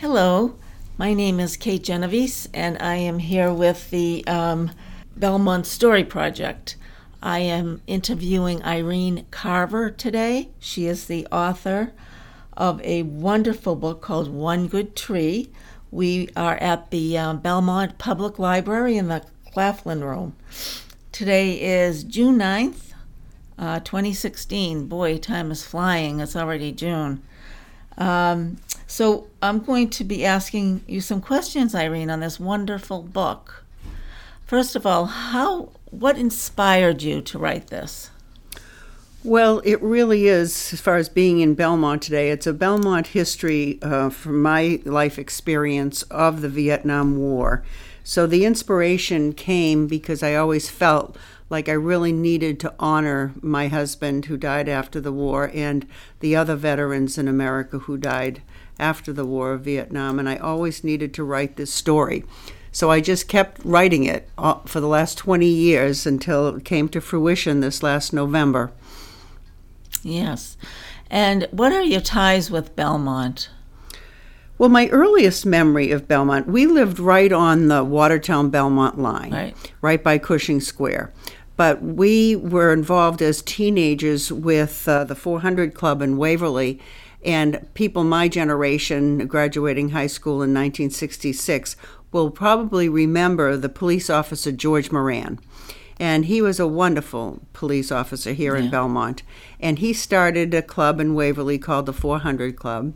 Hello, my name is Kate Genovese, and I am here with the um, Belmont Story Project. I am interviewing Irene Carver today. She is the author of a wonderful book called One Good Tree. We are at the um, Belmont Public Library in the Claflin Room. Today is June 9th, uh, 2016. Boy, time is flying. It's already June. Um, so I'm going to be asking you some questions, Irene, on this wonderful book. First of all, how what inspired you to write this? Well, it really is, as far as being in Belmont today, it's a Belmont history uh, from my life experience of the Vietnam War. So the inspiration came because I always felt like I really needed to honor my husband who died after the war and the other veterans in America who died after the war of Vietnam. And I always needed to write this story. So I just kept writing it uh, for the last 20 years until it came to fruition this last November. Yes. And what are your ties with Belmont? Well, my earliest memory of Belmont, we lived right on the Watertown Belmont line, Right. right by Cushing Square. But we were involved as teenagers with uh, the 400 Club in Waverly, and people my generation graduating high school in 1966 will probably remember the police officer George Moran. And he was a wonderful police officer here in Belmont. And he started a club in Waverly called the 400 Club.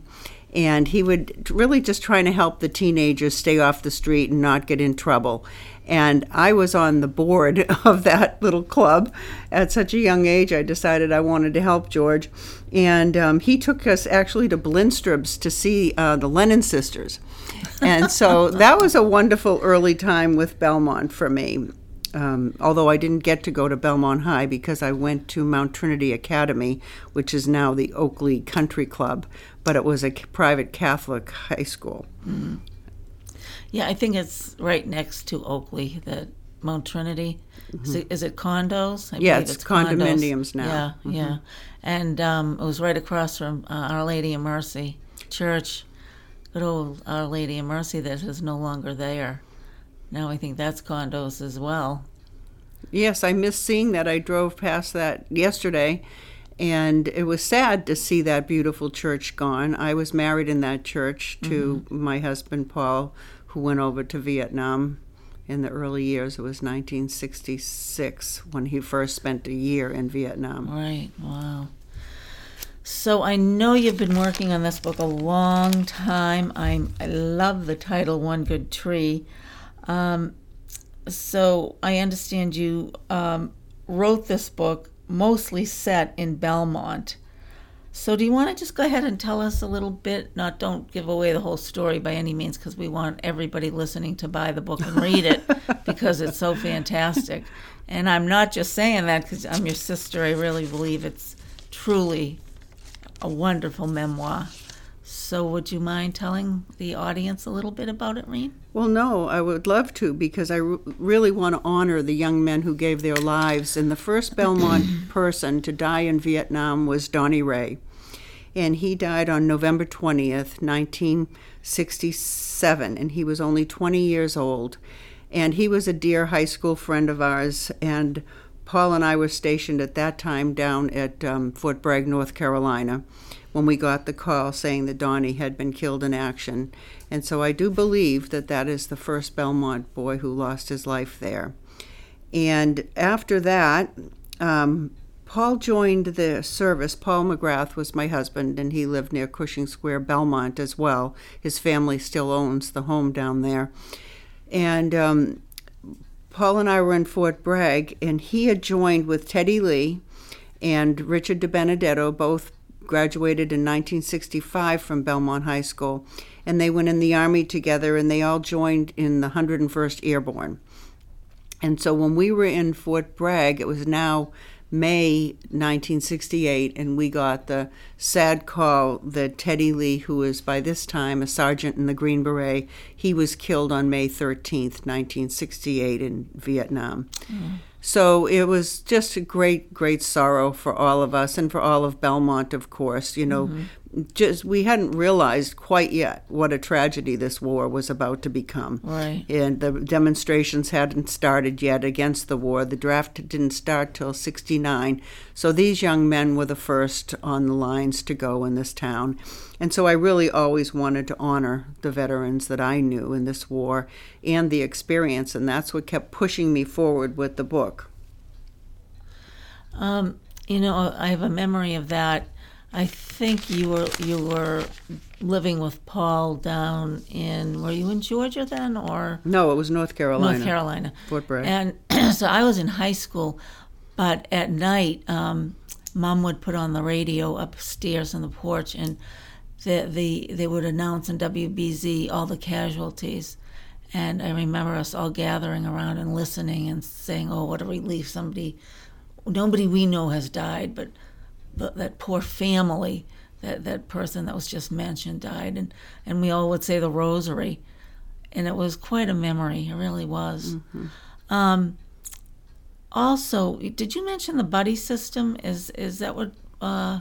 And he would really just trying to help the teenagers stay off the street and not get in trouble. And I was on the board of that little club at such a young age. I decided I wanted to help George. And um, he took us actually to Blinstrub's to see uh, the Lennon sisters. And so that was a wonderful early time with Belmont for me. Um, although I didn't get to go to Belmont High because I went to Mount Trinity Academy, which is now the Oakley Country Club, but it was a private Catholic high school. Yeah, I think it's right next to Oakley, the Mount Trinity. Is, it, is it condos? I Mm-hmm. Yeah, believe it's condominiums now. Mm-hmm. Yeah, yeah. And um, it was right across from uh, Our Lady of Mercy Church. Good old Our Lady of Mercy that is no longer there. Now I think that's condos as well. Yes, I missed seeing that. I drove past that yesterday, and it was sad to see that beautiful church gone. I was married in that church to mm-hmm. my husband, Paul, who went over to Vietnam in the early years. It was 1966 when he first spent a year in Vietnam. Right. Wow. So I know you've been working on this book a long time. I'm I love the title One Good Tree. Um, so I understand you um, wrote this book mostly set in Belmont. So do you want to just go ahead and tell us a little bit? Not don't give away the whole story by any means, because we want everybody listening to buy the book and read it because it's so fantastic. And I'm not just saying that because I'm your sister. I really believe it's truly a wonderful memoir. So would you mind telling the audience a little bit about it, Reen? Well, no, I would love to because I r- really want to honor the young men who gave their lives. And the first Belmont person to die in Vietnam was Donnie Ray. And he died on November 20th, 1967. And he was only 20 years old. And he was a dear high school friend of ours. And Paul and I were stationed at that time down at um, Fort Bragg, North Carolina, when we got the call saying that Donnie had been killed in action. And so I do believe that that is the first Belmont boy who lost his life there. And after that, um, Paul joined the service. Paul McGrath was my husband, and he lived near Cushing Square, Belmont, as well. His family still owns the home down there. And um, Paul and I were in Fort Bragg, and he had joined with Teddy Lee and Richard De Benedetto, both graduated in 1965 from Belmont High School. And they went in the Army together, and they all joined in the 101st Airborne. And so when we were in Fort Bragg, it was now May 1968, and we got the sad call that Teddy Lee, who was by this time a sergeant in the Green Beret, he was killed on May 13th, 1968, in Vietnam. Hmm. So it was just a great, great sorrow for all of us and for all of Belmont, of course. You know, mm-hmm. Just we hadn't realized quite yet what a tragedy this war was about to become. Right. And the demonstrations hadn't started yet against the war. The draft didn't start till 69. So these young men were the first on the lines to go in this town. And so I really always wanted to honor the veterans that I knew in this war and the experience. And that's what kept pushing me forward with the book. Um, you know, I have a memory of that. I think you were you were living with Paul down in were you in Georgia then or No, it was North Carolina. North Carolina. Fort Bragg. And so I was in high school, but at night, um, Mom would put on the radio upstairs on the porch, and the, the they would announce in WBZ all the casualties. And I remember us all gathering around and listening and saying, "Oh, what a relief! Somebody, nobody we know has died, but, but that poor family, that that person that was just mentioned died." And and we all would say the rosary, and it was quite a memory. It really was. Um, also, did you mention the buddy system? Is is that what uh,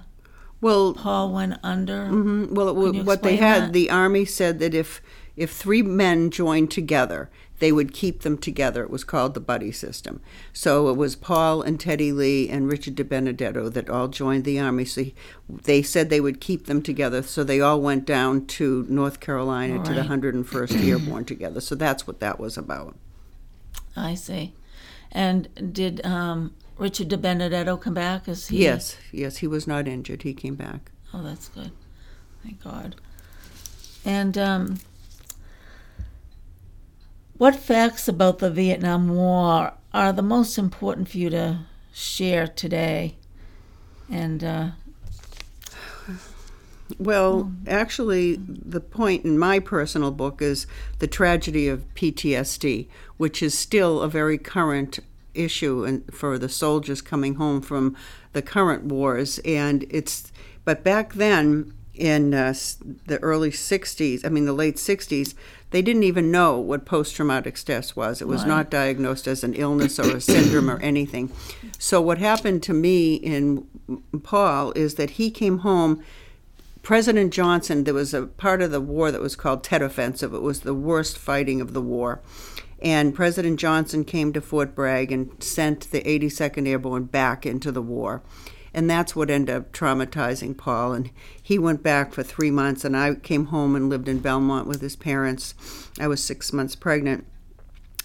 well, Paul went under? Mhm. Well, it, Can you wa- what they had, that? the army said that if if three men joined together, they would keep them together. It was called the buddy system. So it was Paul and Teddy Lee and Richard De Benedetto that all joined the army. So he, they said they would keep them together. So they all went down to North Carolina to the Right. 101st Airborne together. So that's what that was about. I see. And did um, Richard De Benedetto come back? Is he? Yes, yes, he was not injured. He came back. Oh, that's good. Thank God. And um, what facts about the Vietnam War are the most important for you to share today? And uh, Well, actually, the point in my personal book is the tragedy of PTSD, which is still a very current issue and for the soldiers coming home from the current wars. And it's, but back then in uh, the early 60s, I mean, the late 60s, they didn't even know what post traumatic stress was. It was Right. not diagnosed as an illness or a syndrome or anything. So, what happened to me in Paul is that he came home. President Johnson, there was a part of the war that was called Tet Offensive. It was the worst fighting of the war. And President Johnson came to Fort Bragg and sent the 82nd Airborne back into the war. And that's what ended up traumatizing Paul. And he went back for three months, and I came home and lived in Belmont with his parents. I was six months pregnant,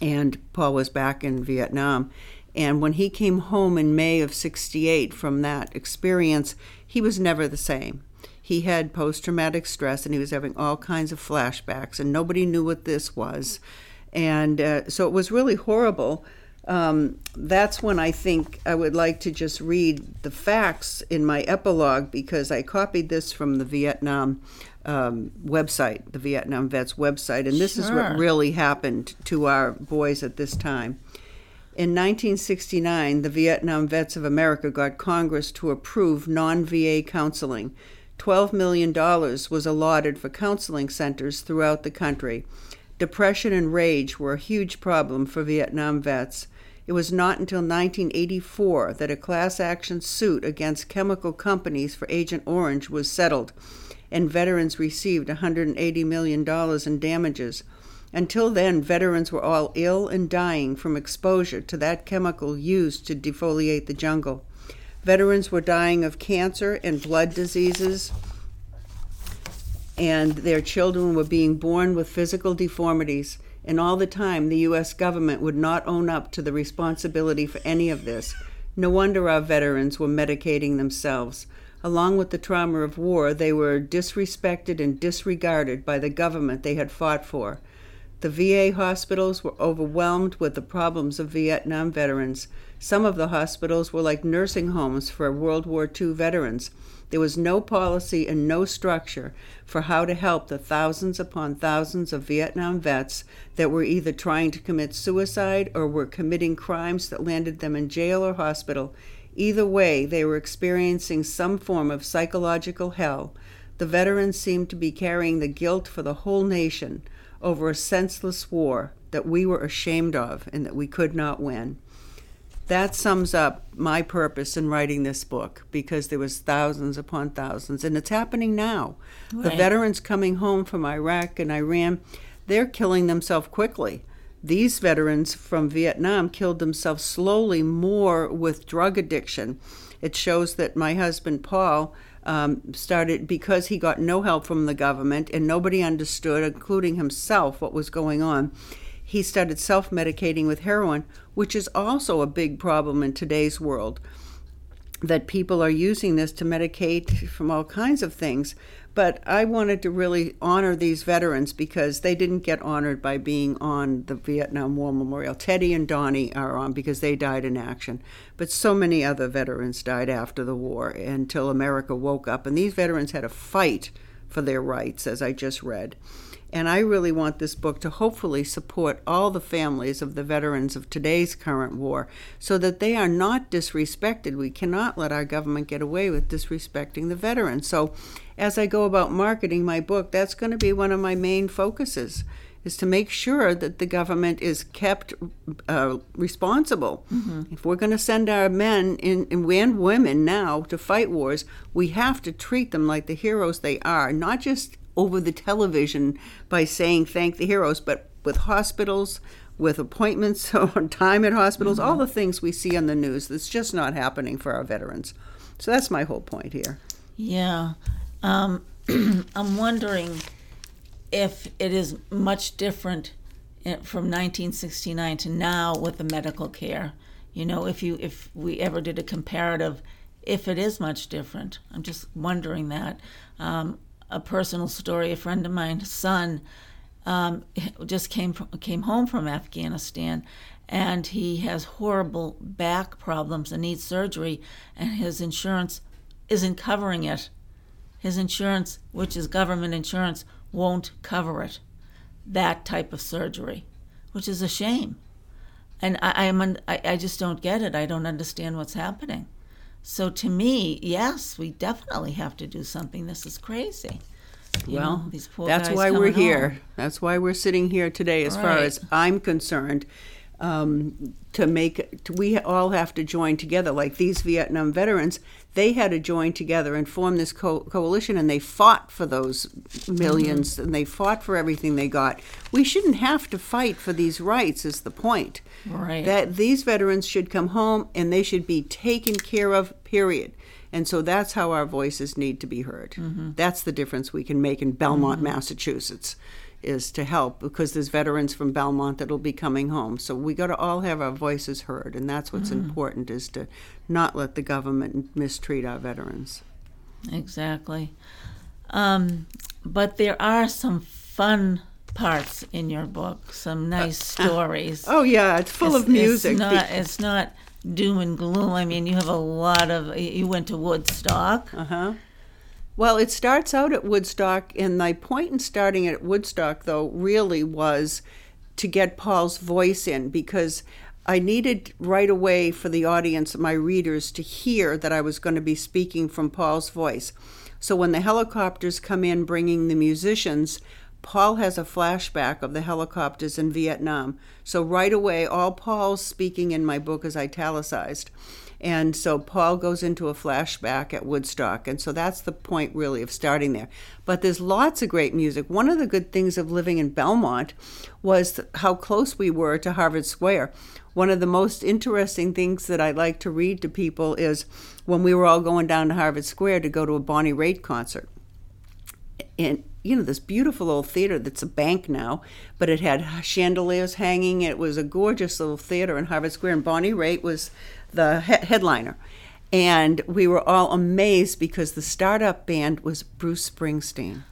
and Paul was back in Vietnam. And when he came home in May of 68 from that experience, he was never the same. He had post traumatic stress and he was having all kinds of flashbacks, and nobody knew what this was. And uh, so it was really horrible. Um, that's when I think I would like to just read the facts in my epilogue because I copied this from the Vietnam um, website, the Vietnam Vets website, and this is what really happened to our boys at this time. In 1969, the Vietnam Vets of America got Congress to approve non VA counseling. $12 million was allotted for counseling centers throughout the country. Depression and rage were a huge problem for Vietnam vets. It was not until 1984 that a class action suit against chemical companies for Agent Orange was settled, and veterans received $180 million in damages. Until then, veterans were all ill and dying from exposure to that chemical used to defoliate the jungle. Veterans were dying of cancer and blood diseases, and their children were being born with physical deformities. And all the time, the U.S. government would not own up to the responsibility for any of this. No wonder our veterans were medicating themselves. Along with the trauma of war, they were disrespected and disregarded by the government they had fought for. The VA hospitals were overwhelmed with the problems of Vietnam veterans. Some of the hospitals were like nursing homes for World War II veterans. There was no policy and no structure for how to help the thousands upon thousands of Vietnam vets that were either trying to commit suicide or were committing crimes that landed them in jail or hospital. Either way, they were experiencing some form of psychological hell. The veterans seemed to be carrying the guilt for the whole nation over a senseless war that we were ashamed of and that we could not win. that sums up my purpose in writing this book because there was thousands upon thousands and it's happening now. The veterans coming home from iraq and iran they're killing themselves quickly. These veterans from vietnam killed themselves slowly more with drug addiction. It shows that my husband paul um, started because he got no help from the government and nobody understood including himself what was going on he started self medicating with heroin, which is also a big problem in today's world. That people are using this to medicate from all kinds of things. But I wanted to really honor these veterans because they didn't get honored by being on the Vietnam War Memorial. Teddy and Donnie are on because they died in action. But so many other veterans died after the war until America woke up. And these veterans had a fight for their rights, as I just read. And I really want this book to hopefully support all the families of the veterans of today's current war so that they are not disrespected. We cannot let our government get away with disrespecting the veterans. So, as I go about marketing my book, that's going to be one of my main focuses is to make sure that the government is kept uh, responsible. If we're going to send our men in, and women now to fight wars, we have to treat them like the heroes they are, not just over the television by saying thank the heroes, but with hospitals, with appointments on time at hospitals, all the things we see on the news that's just not happening for our veterans. So that's my whole point here. Yeah. Um, I'm wondering if it is much different from 1969 to now with the medical care. You know, if you if we ever did a comparative, if it is much different, I'm just wondering that. Um, a personal story: a friend of mine's son um, just came from, came home from Afghanistan, and he has horrible back problems and needs surgery, and his insurance isn't covering it. His insurance, which is government insurance, won't cover it. That type of surgery, which is a shame. And I, I'm, I, I just don't get it. I don't understand what's happening. So to me, yes, we definitely have to do something. This is crazy. You Well, know, these poor that's why we're here. home. That's why we're sitting here today, as far as I'm concerned. Um, to make, to, we all have to join together. Like these Vietnam veterans, they had to join together and form this co- coalition, and they fought for those 1000000s Mm-hmm. and they fought for everything they got. We shouldn't have to fight for these rights. Is the point? Right. That these veterans should come home and they should be taken care of. Period. And so that's how our voices need to be heard. That's the difference we can make in Belmont, Massachusetts, is to help because there's veterans from Belmont that'll be coming home. So we got to all have our voices heard, and that's what's important is to not let the government mistreat our veterans. Exactly. Um, but there are some fun parts in your book, some nice stories. Oh yeah, it's full It's- of music. It's not, it's not doom and gloom. I mean, you have a lot of. You went to Woodstock. Uh huh. Well, it starts out at Woodstock, and my point in starting it at Woodstock, though, really was to get Paul's voice in because I needed right away for the audience, my readers, to hear that I was going to be speaking from Paul's voice. So when the helicopters come in bringing the musicians, Paul has a flashback of the helicopters in Vietnam. So right away, all Paul's speaking in my book is italicized. And so Paul goes into a flashback at Woodstock. And so that's the point, really, of starting there. But there's lots of great music. One of the good things of living in Belmont was how close we were to Harvard Square. One of the most interesting things that I like to read to people is when we were all going down to Harvard Square to go to a Bonnie Raitt concert and you know this beautiful old theater that's a bank now but it had chandeliers hanging it was a gorgeous little theater in harvard square and bonnie raitt was the he- headliner and we were all amazed because the startup band was bruce springsteen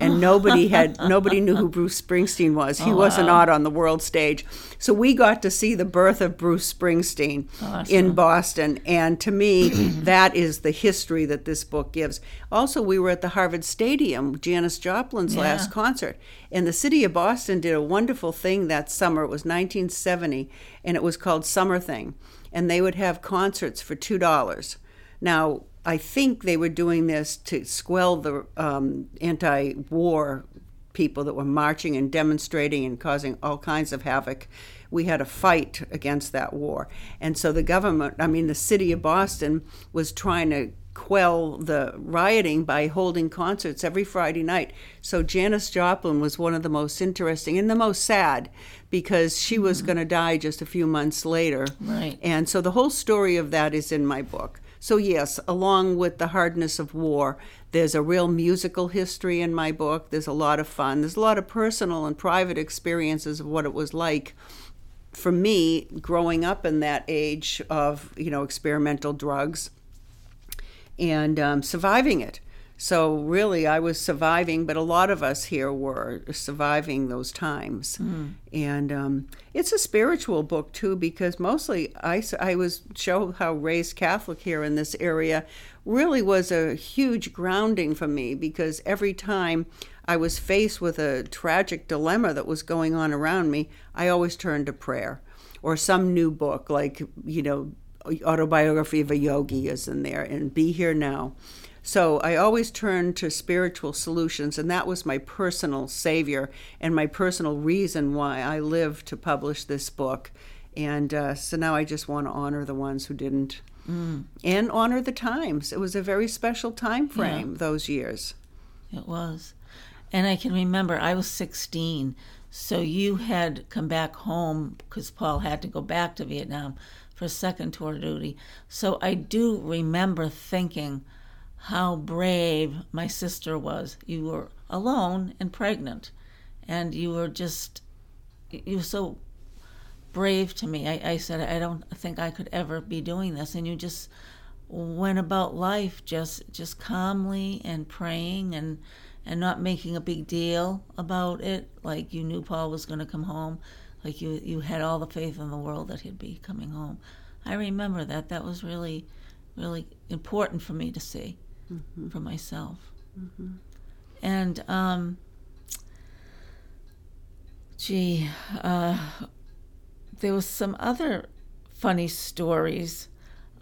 and nobody had nobody knew who Bruce Springsteen was. He oh, was not on the world stage, so we got to see the birth of Bruce Springsteen in Boston. And to me, that is the history that this book gives. Also, we were at the Harvard Stadium, Janis Joplin's last concert, and the city of Boston did a wonderful thing that summer. It was 1970, and it was called Summer Thing, and they would have concerts for two dollars. Now, I think they were doing this to squell the um, anti-war people that were marching and demonstrating and causing all kinds of havoc. We had a fight against that war. And so the government, I mean, the city of Boston was trying to quell the rioting by holding concerts every Friday night. So Janis Joplin was one of the most interesting and the most sad because she was mm-hmm. going to die just a few months later. Right. And so the whole story of that is in my book. So, yes, along with the hardness of war, there's a real musical history in my book. There's a lot of fun. There's a lot of personal and private experiences of what it was like for me growing up in that age of, you know, experimental drugs and um, surviving it. So really, I was surviving, but a lot of us here were surviving those times. Mm. And um, it's a spiritual book too, because mostly I, I was show how raised Catholic here in this area really was a huge grounding for me because every time I was faced with a tragic dilemma that was going on around me, I always turned to prayer or some new book like you know autobiography of a yogi is in there and be here now so I always turned to spiritual solutions, and that was my personal savior and my personal reason why I lived to publish this book. And uh, so now I just want to honor the ones who didn't, mm. and honor the times. It was a very special time frame yeah. those years. It was, and I can remember I was 16, so you had come back home because Paul had to go back to Vietnam for second tour duty. So I do remember thinking how brave my sister was. You were alone and pregnant, and you were just, you were so brave to me. I, I said, I don't think I could ever be doing this. And you just went about life just just calmly and praying and and not making a big deal about it like you knew Paul was going to come home like you you had all the faith in the world that he'd be coming home I remember that that was really really important for me to see mm-hmm. for myself. Mm-hmm. And, um, gee, uh, there was some other funny stories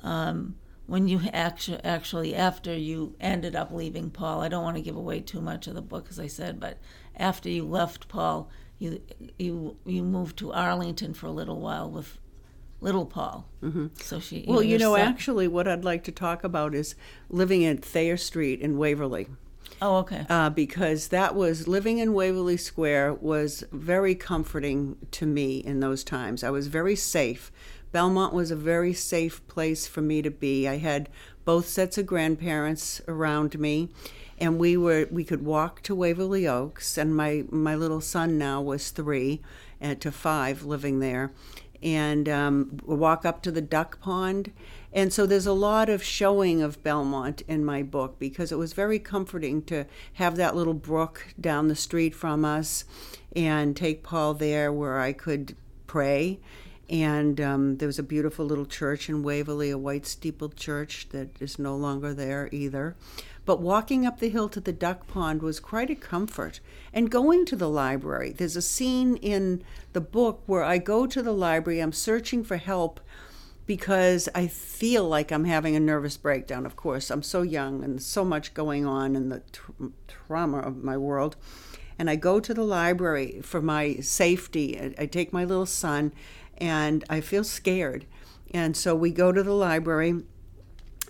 um, when you actually, actually, after you ended up leaving Paul. I don't want to give away too much of the book, as I said, but after you left Paul, you you you moved to Arlington for a little while with little Paul. Mm-hmm. So she. well, you know, actually, what I'd like to talk about is living at Thayer Street in Waverly. Oh, okay. Uh, because that was living in Waverly Square was very comforting to me in those times. I was very safe. Belmont was a very safe place for me to be. I had both sets of grandparents around me, and we were we could walk to Waverly Oaks. And my my little son now was three, uh, to five, living there, and um, walk up to the duck pond. And so there's a lot of showing of Belmont in my book because it was very comforting to have that little brook down the street from us and take Paul there where I could pray. And um, there was a beautiful little church in Waverly, a white steepled church that is no longer there either. But walking up the hill to the duck pond was quite a comfort. And going to the library, there's a scene in the book where I go to the library, I'm searching for help because I feel like I'm having a nervous breakdown. Of course, I'm so young and so much going on in the tra- trauma of my world. And I go to the library for my safety. I take my little son and I feel scared. And so we go to the library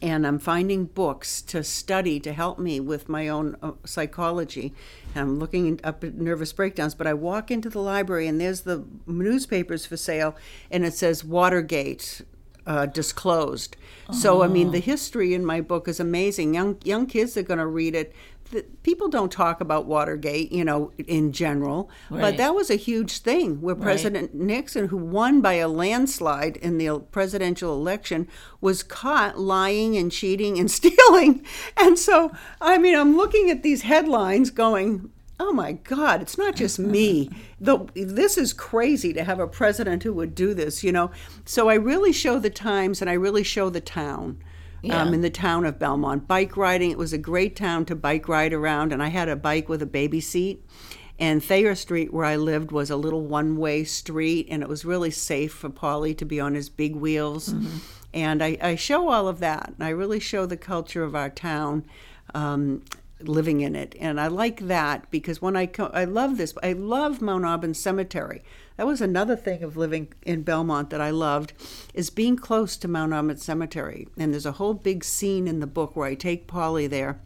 and I'm finding books to study to help me with my own uh, psychology. And I'm looking up at nervous breakdowns, but I walk into the library and there's the newspapers for sale, and it says Watergate uh, disclosed. Oh. So I mean, the oh. history in my book is amazing. Young young kids are going to read it the, people don't talk about Watergate, you know, in general, right. but that was a huge thing where President right. Nixon, who won by a landslide in the presidential election, was caught lying and cheating and stealing. And so, I mean, I'm looking at these headlines going, oh my God, it's not just me. the, this is crazy to have a president who would do this, you know. So I really show the times and I really show the town yeah. um, in the town of Belmont. Bike riding, it was a great town to bike ride around, and I had a bike with a baby seat. And Thayer Street, where I lived, was a little one way street, and it was really safe for Paulie to be on his big wheels. Mm-hmm. And I, I, show all of that. and I really show the culture of our town. Um, living in it, and I like that because when I co- I love this. I love Mount Auburn Cemetery. That was another thing of living in Belmont that I loved, is being close to Mount Auburn Cemetery. And there's a whole big scene in the book where I take Paulie there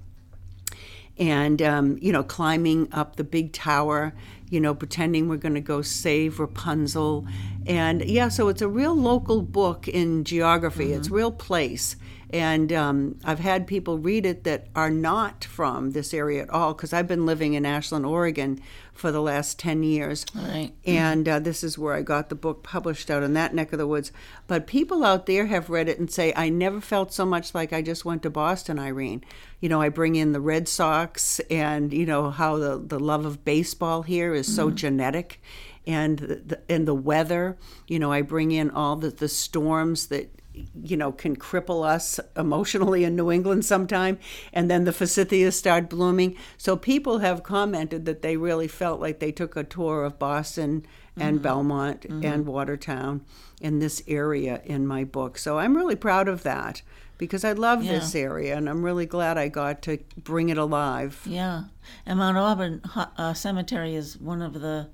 and um, you know climbing up the big tower you know pretending we're going to go save rapunzel and yeah so it's a real local book in geography mm-hmm. it's real place and um, I've had people read it that are not from this area at all because I've been living in Ashland, Oregon for the last 10 years. Right. And uh, this is where I got the book published out in that neck of the woods. But people out there have read it and say, I never felt so much like I just went to Boston, Irene. You know, I bring in the Red Sox and, you know, how the, the love of baseball here is so mm-hmm. genetic and the, and the weather. You know, I bring in all the, the storms that you know, can cripple us emotionally in New England sometime, and then the forsythias start blooming. So people have commented that they really felt like they took a tour of Boston and mm-hmm. Belmont mm-hmm. and Watertown in this area in my book. So I'm really proud of that because I love yeah. this area and I'm really glad I got to bring it alive. Yeah. And Mount Auburn uh, Cemetery is one of the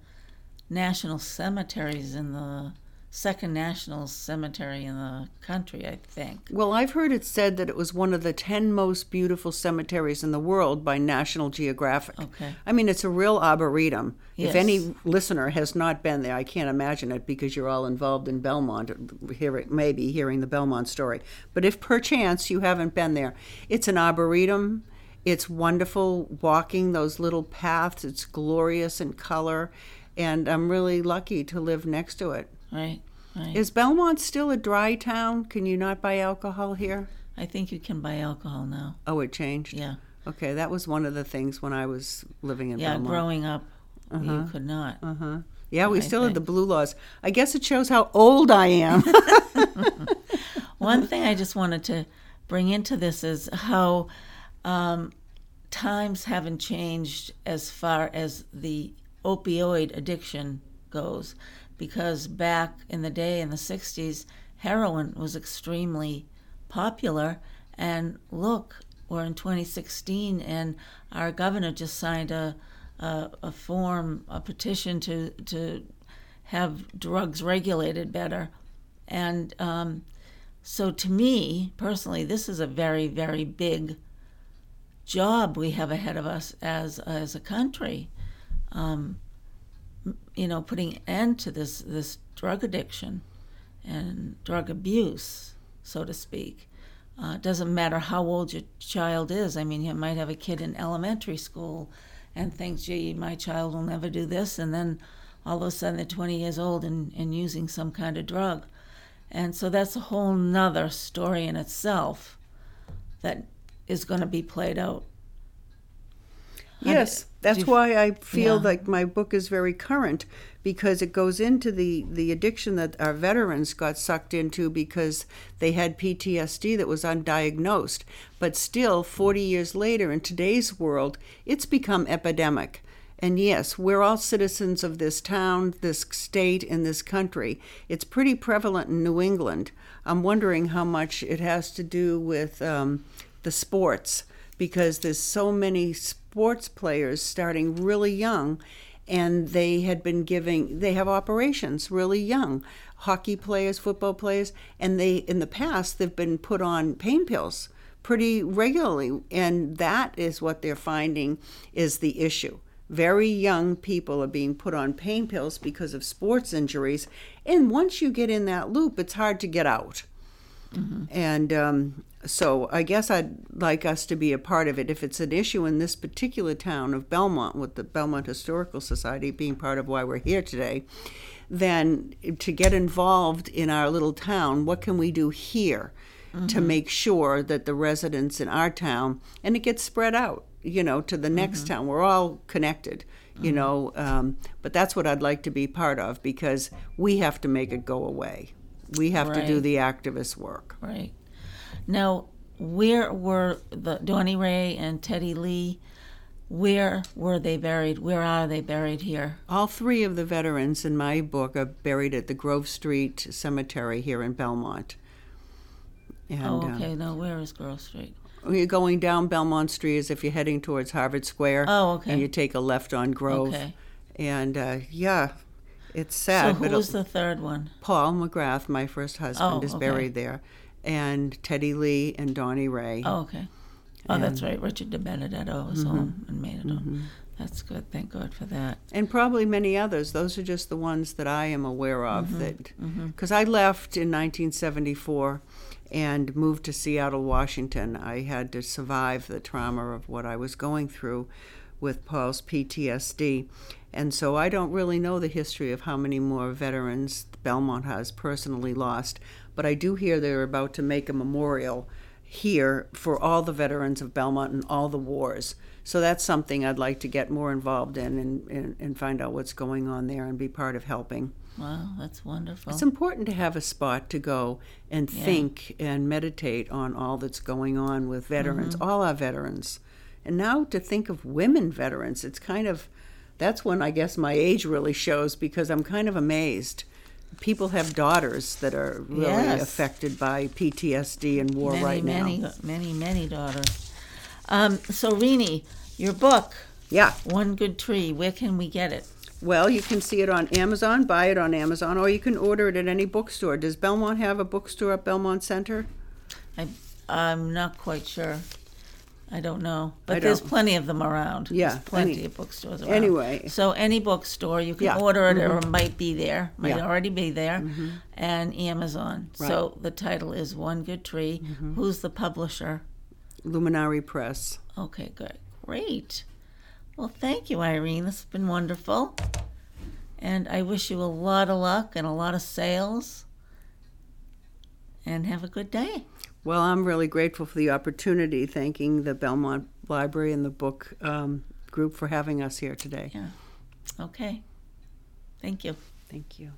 national cemeteries in the second national cemetery in the country, I think. Well, I've heard it said that it was one of the 10 most beautiful cemeteries in the world by National Geographic. Okay. I mean, it's a real arboretum. Yes. If any listener has not been there, I can't imagine it because you're all involved in Belmont, hear maybe hearing the Belmont story. But if perchance you haven't been there, it's an arboretum. It's wonderful walking those little paths. It's glorious in color. And I'm really lucky to live next to it. Right, right. Is Belmont still a dry town? Can you not buy alcohol here? I think you can buy alcohol now. Oh, it changed? Yeah. Okay, that was one of the things when I was living in yeah, Belmont. Yeah, growing up, uh-huh. you could not. Uh huh. Yeah, we I still think. had the blue laws. I guess it shows how old I am. one thing I just wanted to bring into this is how um, times haven't changed as far as the opioid addiction goes because back in the day in the 60s, heroin was extremely popular. And look, we're in 2016, and our governor just signed a, a, a form, a petition to, to have drugs regulated better. And um, so, to me personally, this is a very, very big job we have ahead of us as, as a country. Um, you know, putting an end to this this drug addiction and drug abuse, so to speak. Uh, it doesn't matter how old your child is. I mean, you might have a kid in elementary school and think, gee, my child will never do this, and then all of a sudden they're 20 years old and, and using some kind of drug. And so that's a whole nother story in itself that is going to be played out Yes, that's why I feel yeah. like my book is very current because it goes into the, the addiction that our veterans got sucked into because they had PTSD that was undiagnosed. But still, 40 years later, in today's world, it's become epidemic. And yes, we're all citizens of this town, this state, and this country. It's pretty prevalent in New England. I'm wondering how much it has to do with um, the sports because there's so many sports players starting really young and they had been giving they have operations really young hockey players football players and they in the past they've been put on pain pills pretty regularly and that is what they're finding is the issue very young people are being put on pain pills because of sports injuries and once you get in that loop it's hard to get out mm-hmm. and um, so I guess I'd like us to be a part of it. If it's an issue in this particular town of Belmont, with the Belmont Historical Society being part of why we're here today, then to get involved in our little town, what can we do here mm-hmm. to make sure that the residents in our town, and it gets spread out, you know, to the next mm-hmm. town. We're all connected, you mm-hmm. know, um, but that's what I'd like to be part of because we have to make it go away. We have right. to do the activist work. Right. Now, where were the Donnie Ray and Teddy Lee? Where were they buried? Where are they buried here? All three of the veterans in my book are buried at the Grove Street Cemetery here in Belmont. And, oh, uh, okay. Uh, now, where is Grove Street? You're going down Belmont Street as if you're heading towards Harvard Square. Oh, okay. And you take a left on Grove. Okay. And uh, yeah, it's So sad. who but was the third one? Paul McGrath, my first husband, Oh, is okay. buried there. And Teddy Lee and Donnie Ray. Oh, okay. Oh, that's right. Richard De Benedetto was mm-hmm. home and made it home. Mm-hmm. That's good. Thank God for that. and probably many others. Those are just the ones that I am aware of. Mm-hmm. That mm-hmm. because I left in 1974 and moved to Seattle, Washington. I had to survive the trauma of what I was going through with Paul's PTSD, and so I don't really know the history of how many more veterans Belmont has personally lost. But I do hear they're about to make a memorial here for all the veterans of Belmont and all the wars. So that's something I'd like to get more involved in and, and, and find out what's going on there and be part of helping. Wow, that's wonderful. It's important to have a spot to go and Yeah. think and meditate on all that's going on with veterans, Mm-hmm. all our veterans. And now to think of women veterans, it's kind of, that's when I guess my age really shows because I'm kind of amazed. People have daughters that are really Yes. affected by PTSD and war many, right many, now. many, many many daughters. Um, so, Rini, your book, Yeah. One Good Tree, where can we get it? Well, you can see it on Amazon, buy it on Amazon, or you can order it at any bookstore. Does Belmont have a bookstore at Belmont Center? I, I'm not quite sure. I don't know. But there's don't- plenty of them around. Yeah, There's plenty any- of bookstores around. anyway. So any bookstore, you can Yeah, Mm-hmm. order it or it might be there, might Yeah. Mm-hmm. already be there, and Amazon. So Right. Mm-hmm. the title is One Good Tree. Who's the publisher? Luminary Press. Okay, good. Great. Well, thank you, Irene. This has been wonderful. And I wish you a lot of luck and a lot of sales. And have a good day. Well, I'm really grateful for the opportunity, thanking the Belmont Library and the book um, group for having us here today. Yeah. Okay. Thank you. Thank you.